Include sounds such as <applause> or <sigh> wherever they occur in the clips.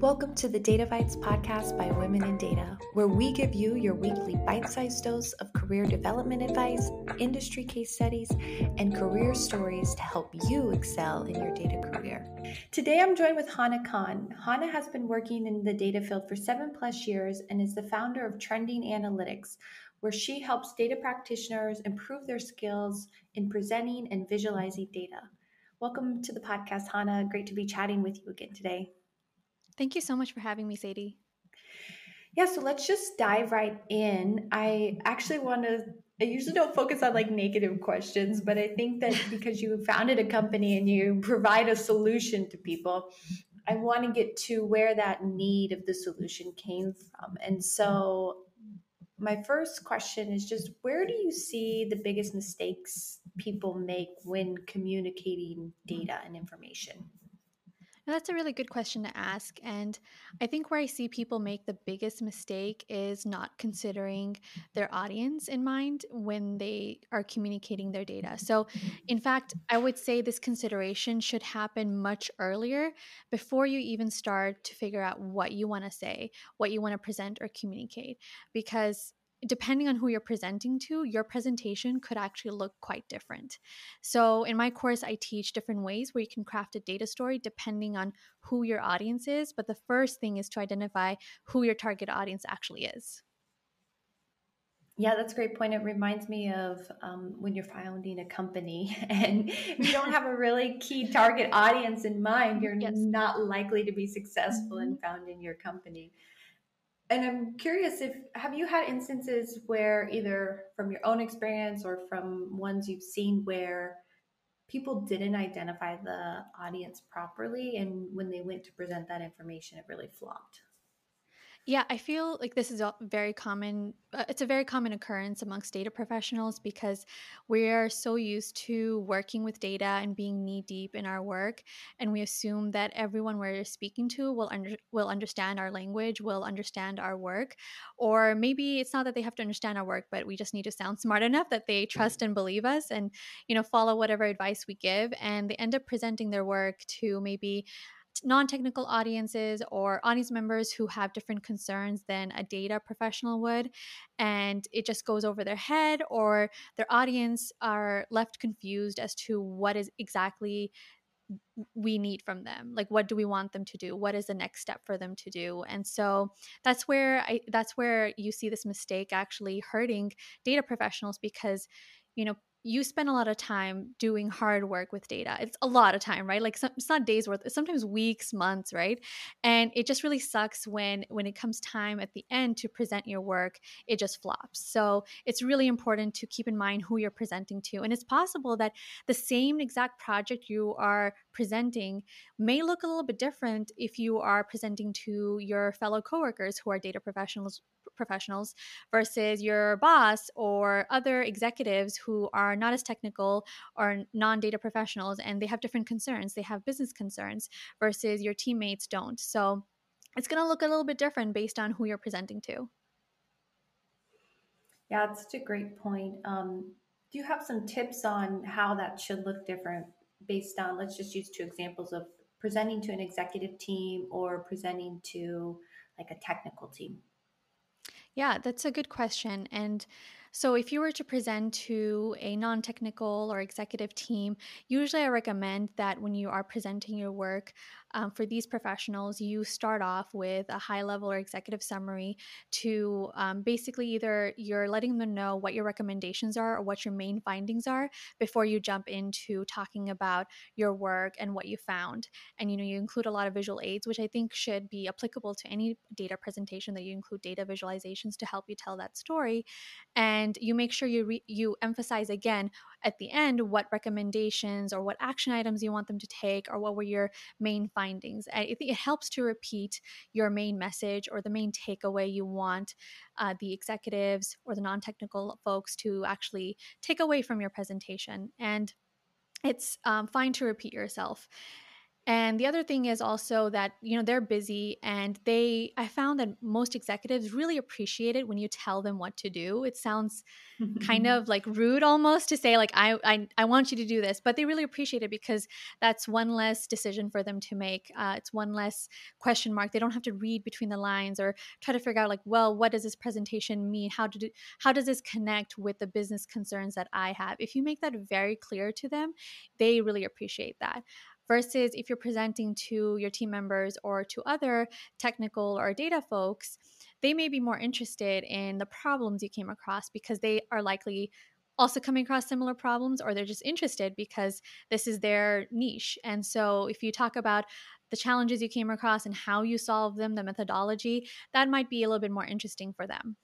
Welcome to the DataBytes podcast by Women in Data, where we give you your weekly bite sized dose of career development advice, industry case studies, and career stories to help you excel in your data career. Today I'm joined with Hana Khan. Hana has been working in the data field for seven plus years and is the founder of Trending Analytics, where she helps data practitioners improve their skills in presenting and visualizing data. Welcome to the podcast, Hana. Great to be chatting with you again today. Thank you so much for having me, Sadie. Yeah, so let's just dive right in. I actually want to I usually don't focus on like negative questions, but I think that <laughs> because you founded a company and you provide a solution to people, I want to get to where that need of the solution came from. And so my first question is just where do you see the biggest mistakes people make when communicating data and information? That's a really good question to ask. And I think where I see people make the biggest mistake is not considering their audience in mind when they are communicating their data. So, in fact, I would say this consideration should happen much earlier before you even start to figure out what you want to say, what you want to present or communicate. Because depending on who you're presenting to, your presentation could actually look quite different. So, in my course, I teach different ways where you can craft a data story depending on who your audience is. But the first thing is to identify who your target audience actually is. Yeah, that's a great point. It reminds me of um, when you're founding a company <laughs> and you don't have a really key target audience in mind, you're <laughs> yes. not likely to be successful mm-hmm. in founding your company and I'm curious if have you had instances where either from your own experience or from ones you've seen where people didn't identify the audience properly and when they went to present that information it really flopped yeah, I feel like this is a very common. Uh, it's a very common occurrence amongst data professionals because we are so used to working with data and being knee deep in our work, and we assume that everyone we're speaking to will under, will understand our language, will understand our work, or maybe it's not that they have to understand our work, but we just need to sound smart enough that they trust and believe us, and you know follow whatever advice we give, and they end up presenting their work to maybe non-technical audiences or audience members who have different concerns than a data professional would and it just goes over their head or their audience are left confused as to what is exactly we need from them like what do we want them to do? What is the next step for them to do? And so that's where i that's where you see this mistake actually hurting data professionals because you know you spend a lot of time doing hard work with data. It's a lot of time, right? Like it's not days worth, it's sometimes weeks, months, right? And it just really sucks when when it comes time at the end to present your work, it just flops. So it's really important to keep in mind who you're presenting to. And it's possible that the same exact project you are presenting may look a little bit different if you are presenting to your fellow coworkers who are data professionals professionals versus your boss or other executives who are not as technical or non-data professionals and they have different concerns they have business concerns versus your teammates don't. So it's going to look a little bit different based on who you're presenting to. Yeah that's such a great point. Um, do you have some tips on how that should look different based on let's just use two examples of presenting to an executive team or presenting to like a technical team yeah, that's a good question. And so, if you were to present to a non technical or executive team, usually I recommend that when you are presenting your work um, for these professionals, you start off with a high level or executive summary to um, basically either you're letting them know what your recommendations are or what your main findings are before you jump into talking about your work and what you found. And you know, you include a lot of visual aids, which I think should be applicable to any data presentation that you include data visualizations to help you tell that story. And and you make sure you re- you emphasize again at the end what recommendations or what action items you want them to take or what were your main findings. I think it helps to repeat your main message or the main takeaway you want uh, the executives or the non-technical folks to actually take away from your presentation. And it's um, fine to repeat yourself And the other thing is also that, you know, they're busy and they, I found that most executives really appreciate it when you tell them what to do. It sounds kind <laughs> of like rude almost to say like I, I i want you to do this but they really appreciate it because that's one less decision for them to make. Uh, it's one less question mark. They don't have to read between the lines or try to figure out like well what does this presentation mean? How to do how does this connect with the business concerns that i have? If you make that very clear to them they really appreciate that versus if you're presenting to your team members or to other technical or data folks they may be more interested in the problems you came across because they are likely also coming across similar problems or they're just interested because this is their niche. And so if you talk about the challenges you came across and how you solve them, the methodology, that might be a little bit more interesting for them.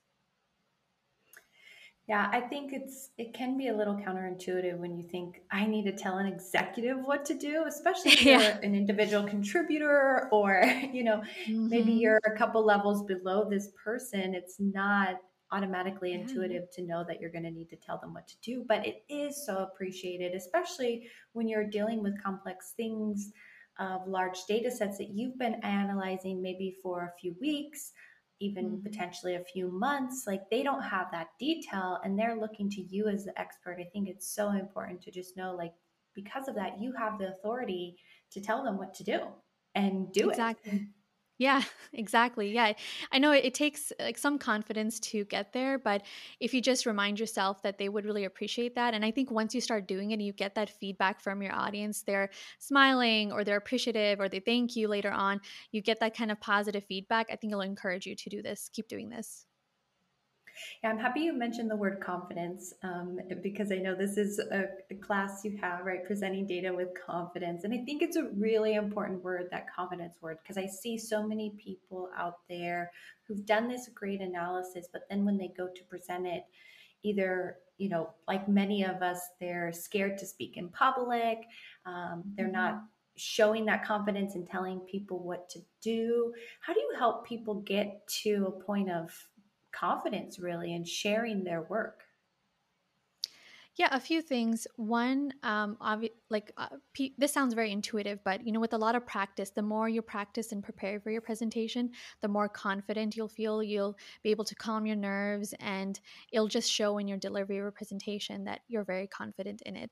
Yeah, I think it's it can be a little counterintuitive when you think I need to tell an executive what to do, especially if <laughs> yeah. you're an individual contributor or <laughs> you know mm-hmm. maybe you're a couple levels below this person. It's not automatically yeah. intuitive to know that you're going to need to tell them what to do, but it is so appreciated, especially when you're dealing with complex things of large data sets that you've been analyzing maybe for a few weeks even mm-hmm. potentially a few months like they don't have that detail and they're looking to you as the expert i think it's so important to just know like because of that you have the authority to tell them what to do and do it. exactly. it yeah, <laughs> exactly. Yeah. I know it, it, takes like some confidence to get there, but if you just remind yourself that they would really appreciate that. And I think once you start doing it and you get that feedback from your audience, they're smiling or they're appreciative or they thank you later on, you get that kind of positive feedback. I think it'll encourage you to do this, keep doing this. Yeah, I'm happy you mentioned the word confidence um, because I know this is a, a, class you have, right? Presenting data with confidence. And I think it's a really important word, that confidence word, because I see so many people out there who've done this great analysis, but then when they go to present it, either, you know, like many of us, they're scared to speak in public, um, they're mm-hmm. not showing that confidence and telling people what to do. How do you help people get to a point of confidence really in sharing their work? Yeah, a few things. One, um, obvi- like uh, this sounds very intuitive, but you know, with a lot of practice, the more you practice and prepare for your presentation, the more confident you'll feel. You'll be able to calm your nerves, and it'll just show in your delivery a presentation that you're very confident in it.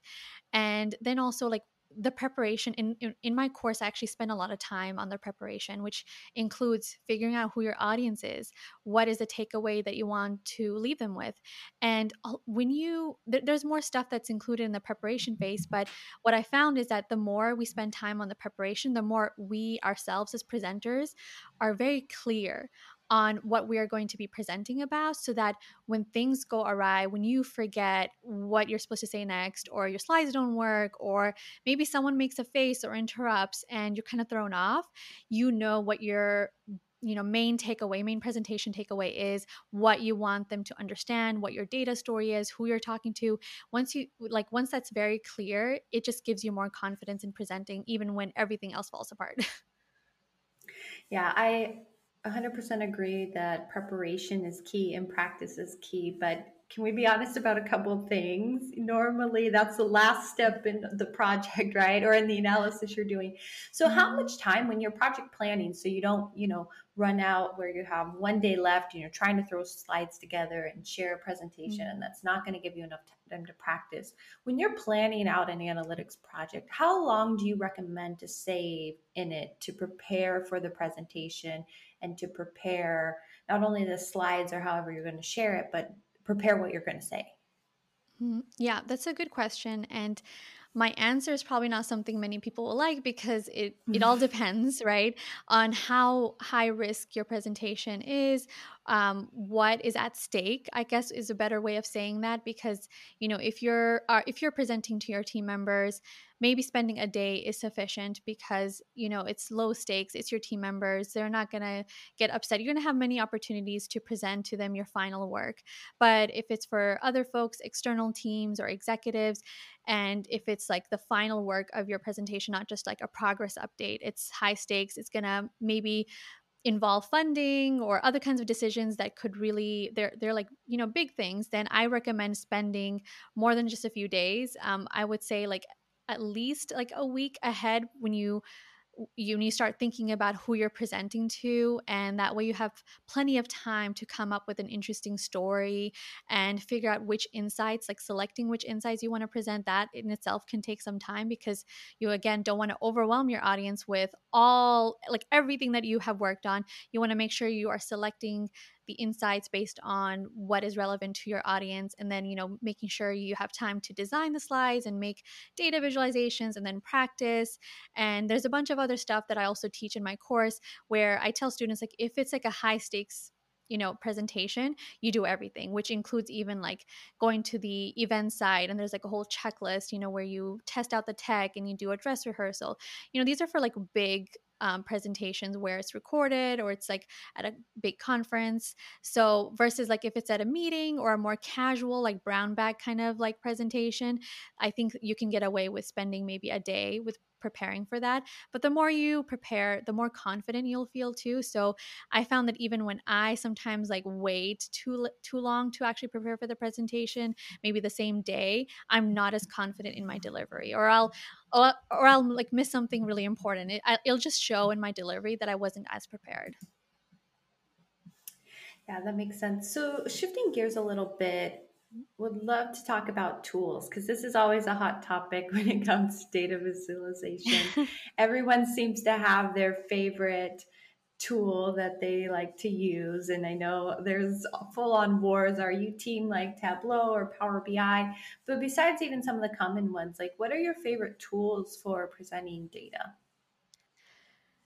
And then also, like the preparation in, in, in my course i actually spend a lot of time on the preparation which includes figuring out who your audience is what is the takeaway that you want to leave them with. And when you th- there's more stuff that's included in the preparation phase but what i found is that the more we spend time on the preparation the more we ourselves as presenters are very clear on what we are going to be presenting about so that when things go awry, when you forget what you're supposed to say next, or your slides don't work, or maybe someone makes a face or interrupts and you're kind of thrown off, you know what your you know main takeaway main presentation takeaway is what you want them to understand what your data story is who you're talking to. Once you like once that's very clear it just gives you more confidence in presenting even when everything else falls apart. <laughs> Yeah i 100% agree that preparation is key and practice is key, but can we be honest about a couple of things? Normally, that's the last step in the project, right? Or in the analysis you're doing. So, how mm-hmm. much time when you're project planning so you don't, you know, run out where you have one day left and you're trying to throw slides together and share a presentation, mm-hmm. and that's not going to give you enough time to practice. When you're planning out an analytics project, how long do you recommend to save in it to prepare for the presentation and to prepare not only the slides or however you're going to share it, but prepare what you're going to say? Mm-hmm. Yeah, that's a good question. And my answer is probably not something many people will like because it it all <laughs> depends right on how high risk your presentation is um, what is at stake i guess is a better way of saying that because you know if you're uh, if you're presenting to your team members maybe spending a day is sufficient because you know it's low stakes it's your team members they're not going to get upset you're going to have many opportunities to present to them your final work. But if it's for other folks external teams or executives and if it's like the final work of your presentation not just like a progress update it's high stakes it's going to maybe involve funding or other kinds of decisions that could really they're they're like you know big things then i recommend spending more than just a few days. Um, i would say like at least like a week ahead when you you need to start thinking about who you're presenting to and that way you have plenty of time to come up with an interesting story and figure out which insights like selecting which insights you want to present that in itself can take some time because you again don't want to overwhelm your audience with all like everything that you have worked on. You want to make sure you are selecting the insights based on what is relevant to your audience and then you know making sure you have time to design the slides and make data visualizations and then practice. And there's a bunch of other stuff that i also teach in my course where i tell students like if it's like a high stakes you know presentation you do everything which includes even like going to the event side and there's like a whole checklist you know where you test out the tech and you do a dress rehearsal. You know these are for like big um, presentations where it's recorded or it's like at a big conference. So, versus like if it's at a meeting or a more casual, like brown bag kind of like presentation, I think you can get away with spending maybe a day with preparing for that. But the more you prepare, the more confident you'll feel too. So I found that even when I sometimes like wait too too long to actually prepare for the presentation, maybe the same day, I'm not as confident in my delivery, or I'll or, or I'll like miss something really important. It, it'll just show in my delivery that I wasn't as prepared. Yeah, that makes sense. So shifting gears a little bit, would love to talk about tools because this is always a hot topic <laughs> when it comes to data visualization. <laughs> Everyone seems to have their favorite tool that they like to use. And I know there's full on wars. Are you team like Tableau or Power BI? But besides even some of the common ones, like what are your favorite tools for presenting data?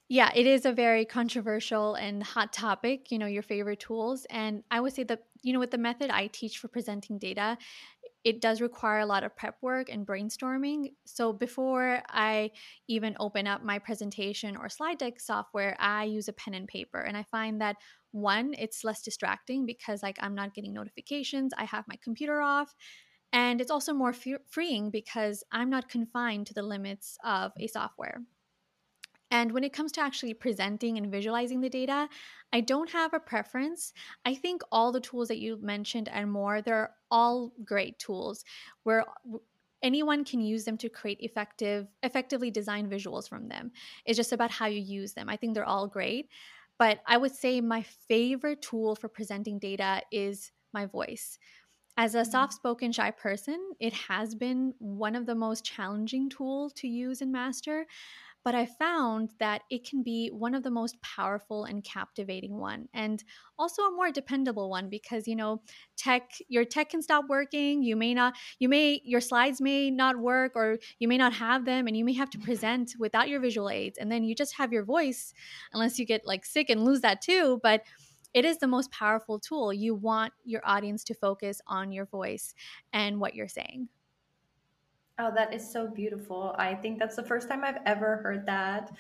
Yeah, it is a very controversial and hot topic, you know, your favorite tools. And I would say that, you know, with the method I teach for presenting data, it does require a lot of prep work and brainstorming. So before I even open up my presentation or slide deck software, I use a pen and paper. And I find that one, it's less distracting because like I'm not getting notifications, I have my computer off. And it's also more freeing because I'm not confined to the limits of a software. And when it comes to actually presenting and visualizing the data, I don't have a preference. I think all the tools that you mentioned and more, they're all great tools where anyone can use them to create effective effectively design visuals from them. It's just about how you use them. I think they're all great, but I would say my favorite tool for presenting data is my voice. As a mm-hmm. soft spoken shy person, it has been one of the most challenging tools to use and master but I found that it can be one of the most powerful and captivating one and also a more dependable one because you know tech your tech can stop working you may not you may your slides may not work or you may not have them and you may have to <laughs> present without your visual aids and then you just have your voice unless you get like sick and lose that too but it is the most powerful tool. You want your audience to focus on your voice and what you're saying Oh, that is so beautiful. I think that's the first time I've ever heard that.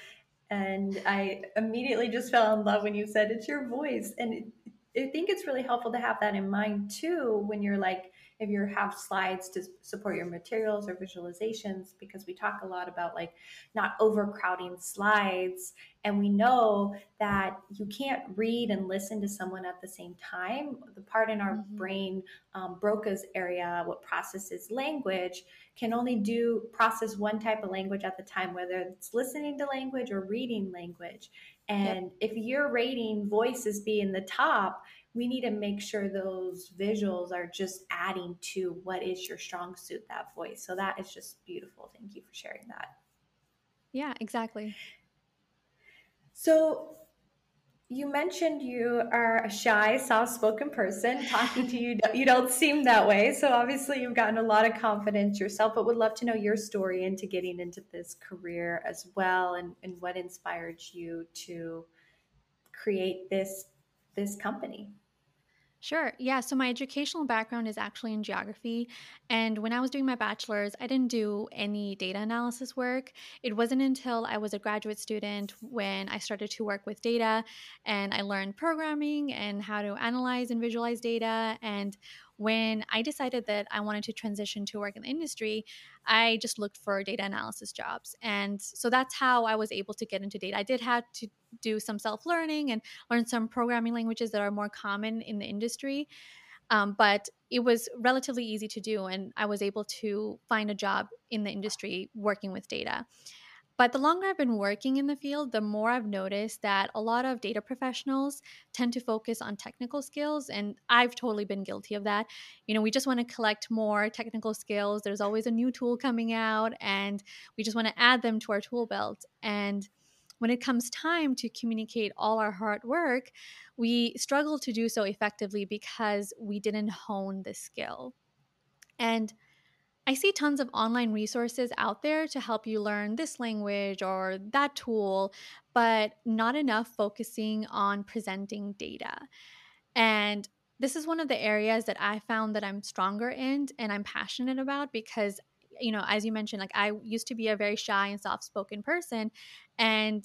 And I immediately just fell in love when you said it's your voice. And I think it's really helpful to have that in mind too when you're like if you have slides to support your materials or visualizations because we talk a lot about like not overcrowding slides and we know that you can't read and listen to someone at the same time the part in our mm-hmm. brain um, broca's area what processes language can only do process one type of language at the time whether it's listening to language or reading language and yep. if your rating voices being the top we need to make sure those visuals are just adding to what is your strong suit, that voice. So that is just beautiful. Thank you for sharing that. Yeah, exactly. So you mentioned you are a shy, soft-spoken person. Talking to you, <laughs> you don't seem that way. So obviously, you've gotten a lot of confidence yourself. But would love to know your story into getting into this career as well, and, and what inspired you to create this this company. Sure. Yeah. So my educational background is actually in geography. And when I was doing my bachelor's, I didn't do any data analysis work. It wasn't until I was a graduate student when I started to work with data and I learned programming and how to analyze and visualize data. And when I decided that I wanted to transition to work in the industry, I just looked for data analysis jobs. And so that's how I was able to get into data. I did have to do some self learning and learn some programming languages that are more common in the industry. Um, but it was relatively easy to do, and I was able to find a job in the industry working with data. But the longer I've been working in the field, the more I've noticed that a lot of data professionals tend to focus on technical skills. And I've totally been guilty of that. You know, we just want to collect more technical skills. There's always a new tool coming out, and we just want to add them to our tool belt. And when it comes time to communicate all our hard work, we struggle to do so effectively because we didn't hone the skill. And I see tons of online resources out there to help you learn this language or that tool, but not enough focusing on presenting data. And this is one of the areas that I found that I'm stronger in and I'm passionate about because you know, as you mentioned, like I used to be a very shy and soft spoken person. And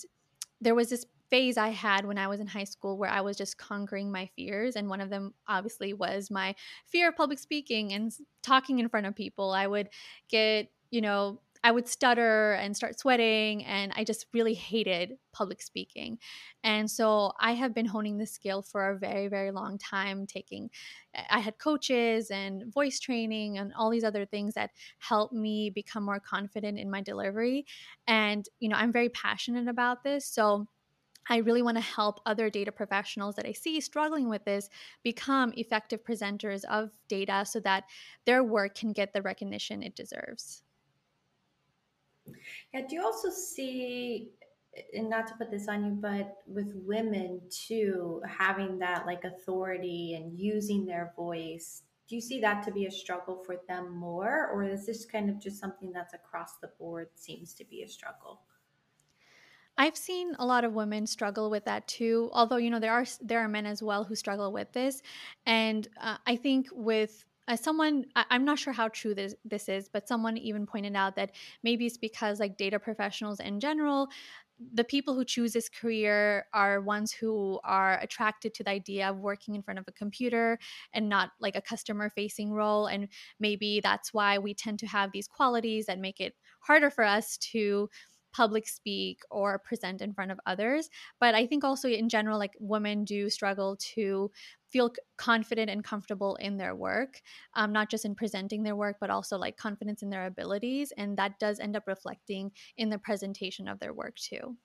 there was this phase I had when I was in high school where I was just conquering my fears. And one of them, obviously, was my fear of public speaking and talking in front of people. I would get, you know, I would stutter and start sweating, and I just really hated public speaking. And so I have been honing this skill for a very, very long time. Taking, eh, I had coaches and voice training and all these other things that helped me become more confident in my delivery. And, you know, I'm very passionate about this. So, I really want to help other data professionals that I see struggling with this become effective presenters of data so that their work can get the recognition it deserves. Yeah, do you also see, and not to put this on you, but with women too, having that like authority and using their voice, do you see that to be a struggle for them more? Or is this kind of just something that's across the board seems to be a struggle? I've seen a lot of women struggle with that too. Although you know there are there are men as well who struggle with this, and uh, I think with uh, someone I, am not sure how true this this is, but someone even pointed out that maybe it's because like data professionals in general, the people who choose this career are ones who are attracted to the idea of working in front of a computer and not like a customer facing role and maybe that's why we tend to have these qualities that make it harder for us to public speak or present in front of others. But I think also in general, like women do struggle to feel confident and comfortable in their work, um, not just in presenting their work, but also like confidence in their abilities. And that does end up reflecting in the presentation of their work too.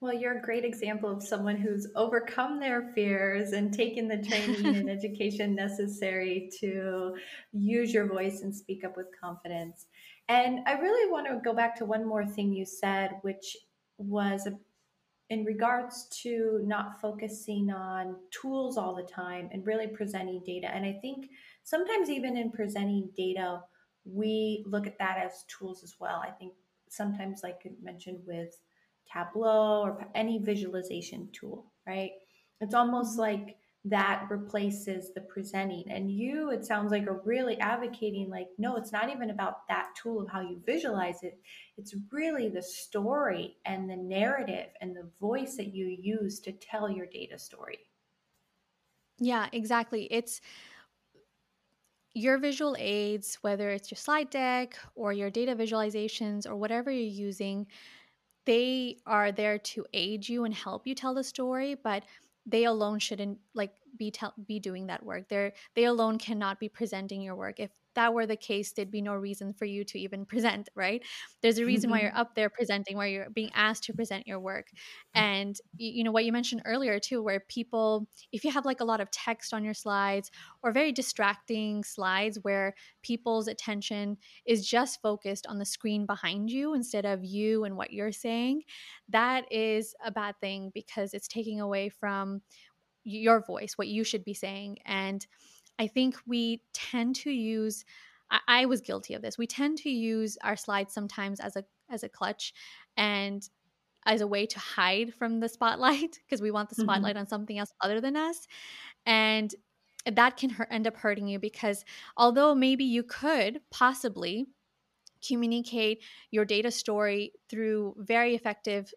Well, you're a great example of someone who's overcome their fears and taken the training and <laughs> education necessary to use your voice and speak up with confidence. And I really want to go back to one more thing you said, which was in regards to not focusing on tools all the time and really presenting data. And I think sometimes, even in presenting data, we look at that as tools as well. I think sometimes, like you mentioned with Tableau or any visualization tool, right? It's almost like that replaces the presenting. And you, it sounds like, are really advocating like, no, it's not even about that tool of how you visualize it. It's really the story and the narrative and the voice that you use to tell your data story. Yeah, exactly. It's your visual aids, whether it's your slide deck or your data visualizations or whatever you're using, they are there to aid you and help you tell the story. But they alone shouldn't like be tell be doing that work. They're they alone cannot be presenting your work. If that were the case, there'd be no reason for you to even <laughs> present, right? There's a reason mm-hmm. why you're up there presenting, where you're being asked to present your work. And you know what you mentioned earlier too, where people, if you have like a lot of text on your slides or very distracting slides where people's attention is just focused on the screen behind you instead of you and what you're saying, that is a bad thing because it's taking away from your voice, what you should be saying. And I think we tend to use I, I was guilty of this. We tend to use our slides sometimes as a as a clutch and as a way to hide from the spotlight <laughs> because we want the mm-hmm. spotlight mm-hmm. on something else other than us. And that can hurt, end up hurting you because although maybe you could possibly communicate your data story through very effective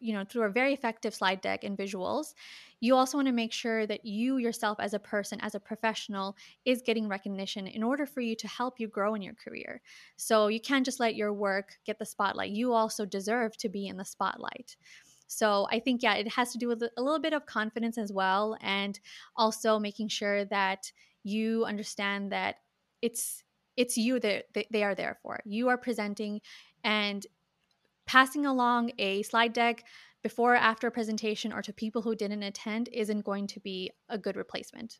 you know through a very effective slide deck and visuals you also want to make sure that you yourself as a person as a professional is getting recognition in order for you to help you grow in your career so you can't just let your work get the spotlight you also deserve to be in the spotlight so I think, yeah, it has to do with a little bit of confidence as well. And also making sure that you understand that it's it's you that they are there for. You are presenting And passing along a slide deck before or after a presentation or to people who didn't attend isn't going to be a good replacement.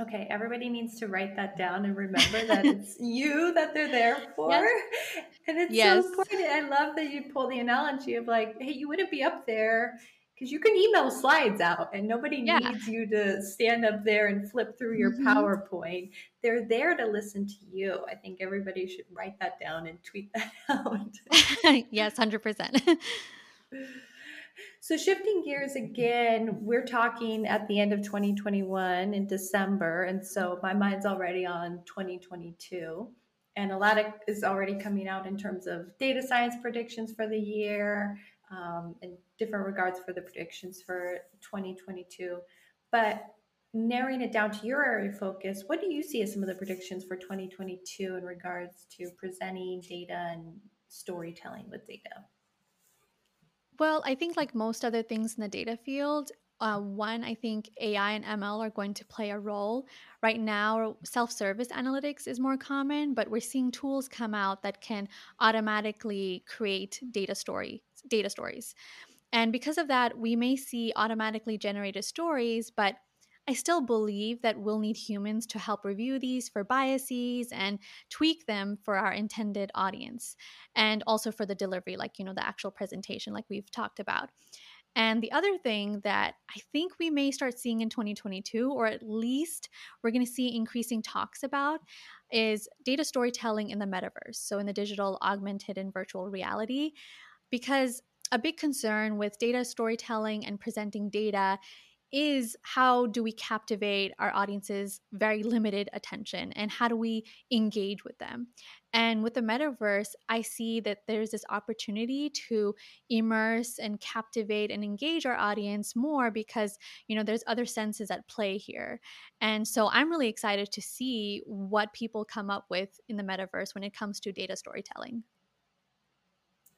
Okay, everybody needs to write that down and remember that <laughs> it's you that they're there for. Yes. <laughs> And it's yes. so important. I love that you pull the analogy of like, hey, you wouldn't be up there because you can email slides out and nobody yeah. needs you to stand up there and flip through your mm-hmm. PowerPoint. They're there to listen to you. I think everybody should write that down and tweet <laughs> that out. <laughs> yes, 100%. So, shifting gears again, we're talking at the end of 2021 in December. And so my mind's already on 2022. And a lot of is already coming out in terms of data science predictions for the year, um, in different regards for the predictions for 2022. But narrowing it down to your area of focus, what do you see as some of the predictions for 2022 in regards to presenting data and storytelling with data? Well, I think like most other things in the data field, uh, one, I think AI and ML are going to play a role. Right now, self service analytics is more common, but we're seeing tools come out that can automatically create data story data stories. And because of that, we may see automatically generated stories, but I still believe that we'll need humans to help review these for biases and tweak them for our intended audience and also for the delivery, like, you know, the actual presentation, like we've talked about. And the other thing that I think we may start seeing in 2022, or at least we're going to see increasing talks about, is data storytelling in the metaverse. So, in the digital, augmented, and virtual reality. Because a big concern with data storytelling and presenting data is how do we captivate our audience's very limited attention and how do we engage with them. And with the metaverse i see that there's this opportunity to immerse and captivate and engage our audience more because you know there's other senses at play here. And so i'm really excited to see what people come up with in the metaverse when it comes to data storytelling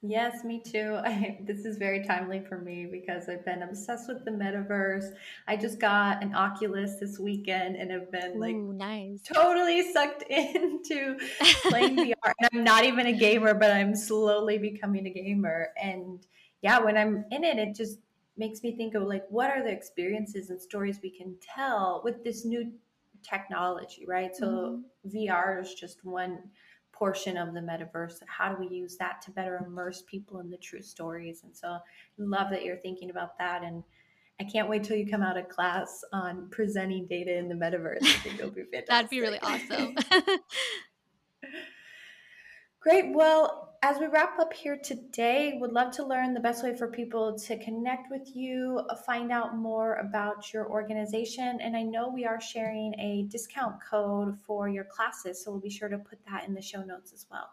Yes, me too. <laughs> I, this is very timely for me because I've been obsessed with the metaverse. I just got an Oculus this weekend and have been like Ooh, nice. totally sucked <laughs> into playing <laughs> VR. And I'm not even a gamer, but I'm slowly becoming a gamer. And yeah, when I'm in it, it just makes me think of like what are the experiences and stories we can tell with this new technology, right? So mm-hmm. VR is just one portion of the metaverse. How do we use that to better immerse people in the true stories? And so love that you're thinking about that and i can't wait till you come out of class on presenting data in the metaverse. I think it'll be fantastic <laughs> that'd be really awesome. <laughs> Great. Well, as we wrap up here today, would love to learn the best way for people to connect with you, uh, find out more about your organization. And I know we are sharing a discount code for your classes, so we'll be sure to put that in the show notes as well.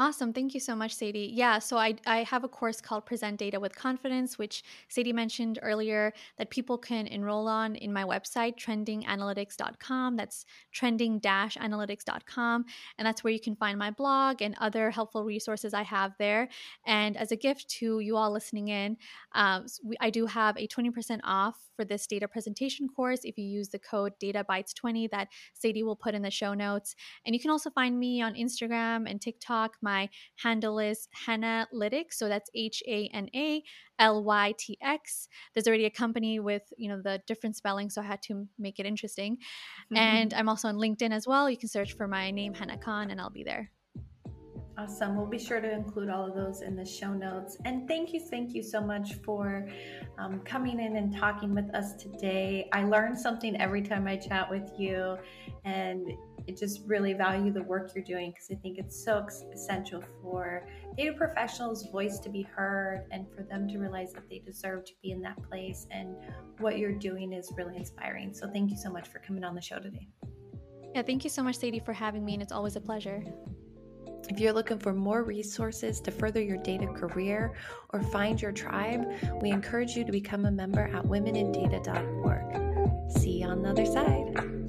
Awesome. Thank you so much, Sadie. Yeah, so I, I have a course called Present Data with Confidence, which Sadie mentioned earlier that people can enroll on in my website, trendinganalytics.com. That's trending analytics.com. And that's where you can find my blog and other helpful resources I have there. And as a gift to you all listening in, um, I do have a 20% off for this data presentation course if you use the code DataBytes20 that Sadie will put in the show notes. And you can also find me on Instagram and TikTok. My handle is Hanalytics, so that's H A N A L Y T X. There's already a company with you know the different spelling, so I had to make it interesting. Mm-hmm. And I'm also on LinkedIn as well. You can search for my name Hana Khan, and I'll be there. Awesome. We'll be sure to include all of those in the show notes. And thank you, thank you so much for um, coming in and talking with us today. I learn something every time I chat with you, and just really value the work you're doing because I think it's so essential for data professionals' voice to be heard and for them to realize that they deserve to be in that place. And what you're doing is really inspiring. So thank you so much for coming on the show today. Yeah, thank you so much, Sadie, for having me, and it's always a pleasure. If you're looking for more resources to further your data career or find your tribe, we encourage you to become a member at womenindata.org. See you on the other side.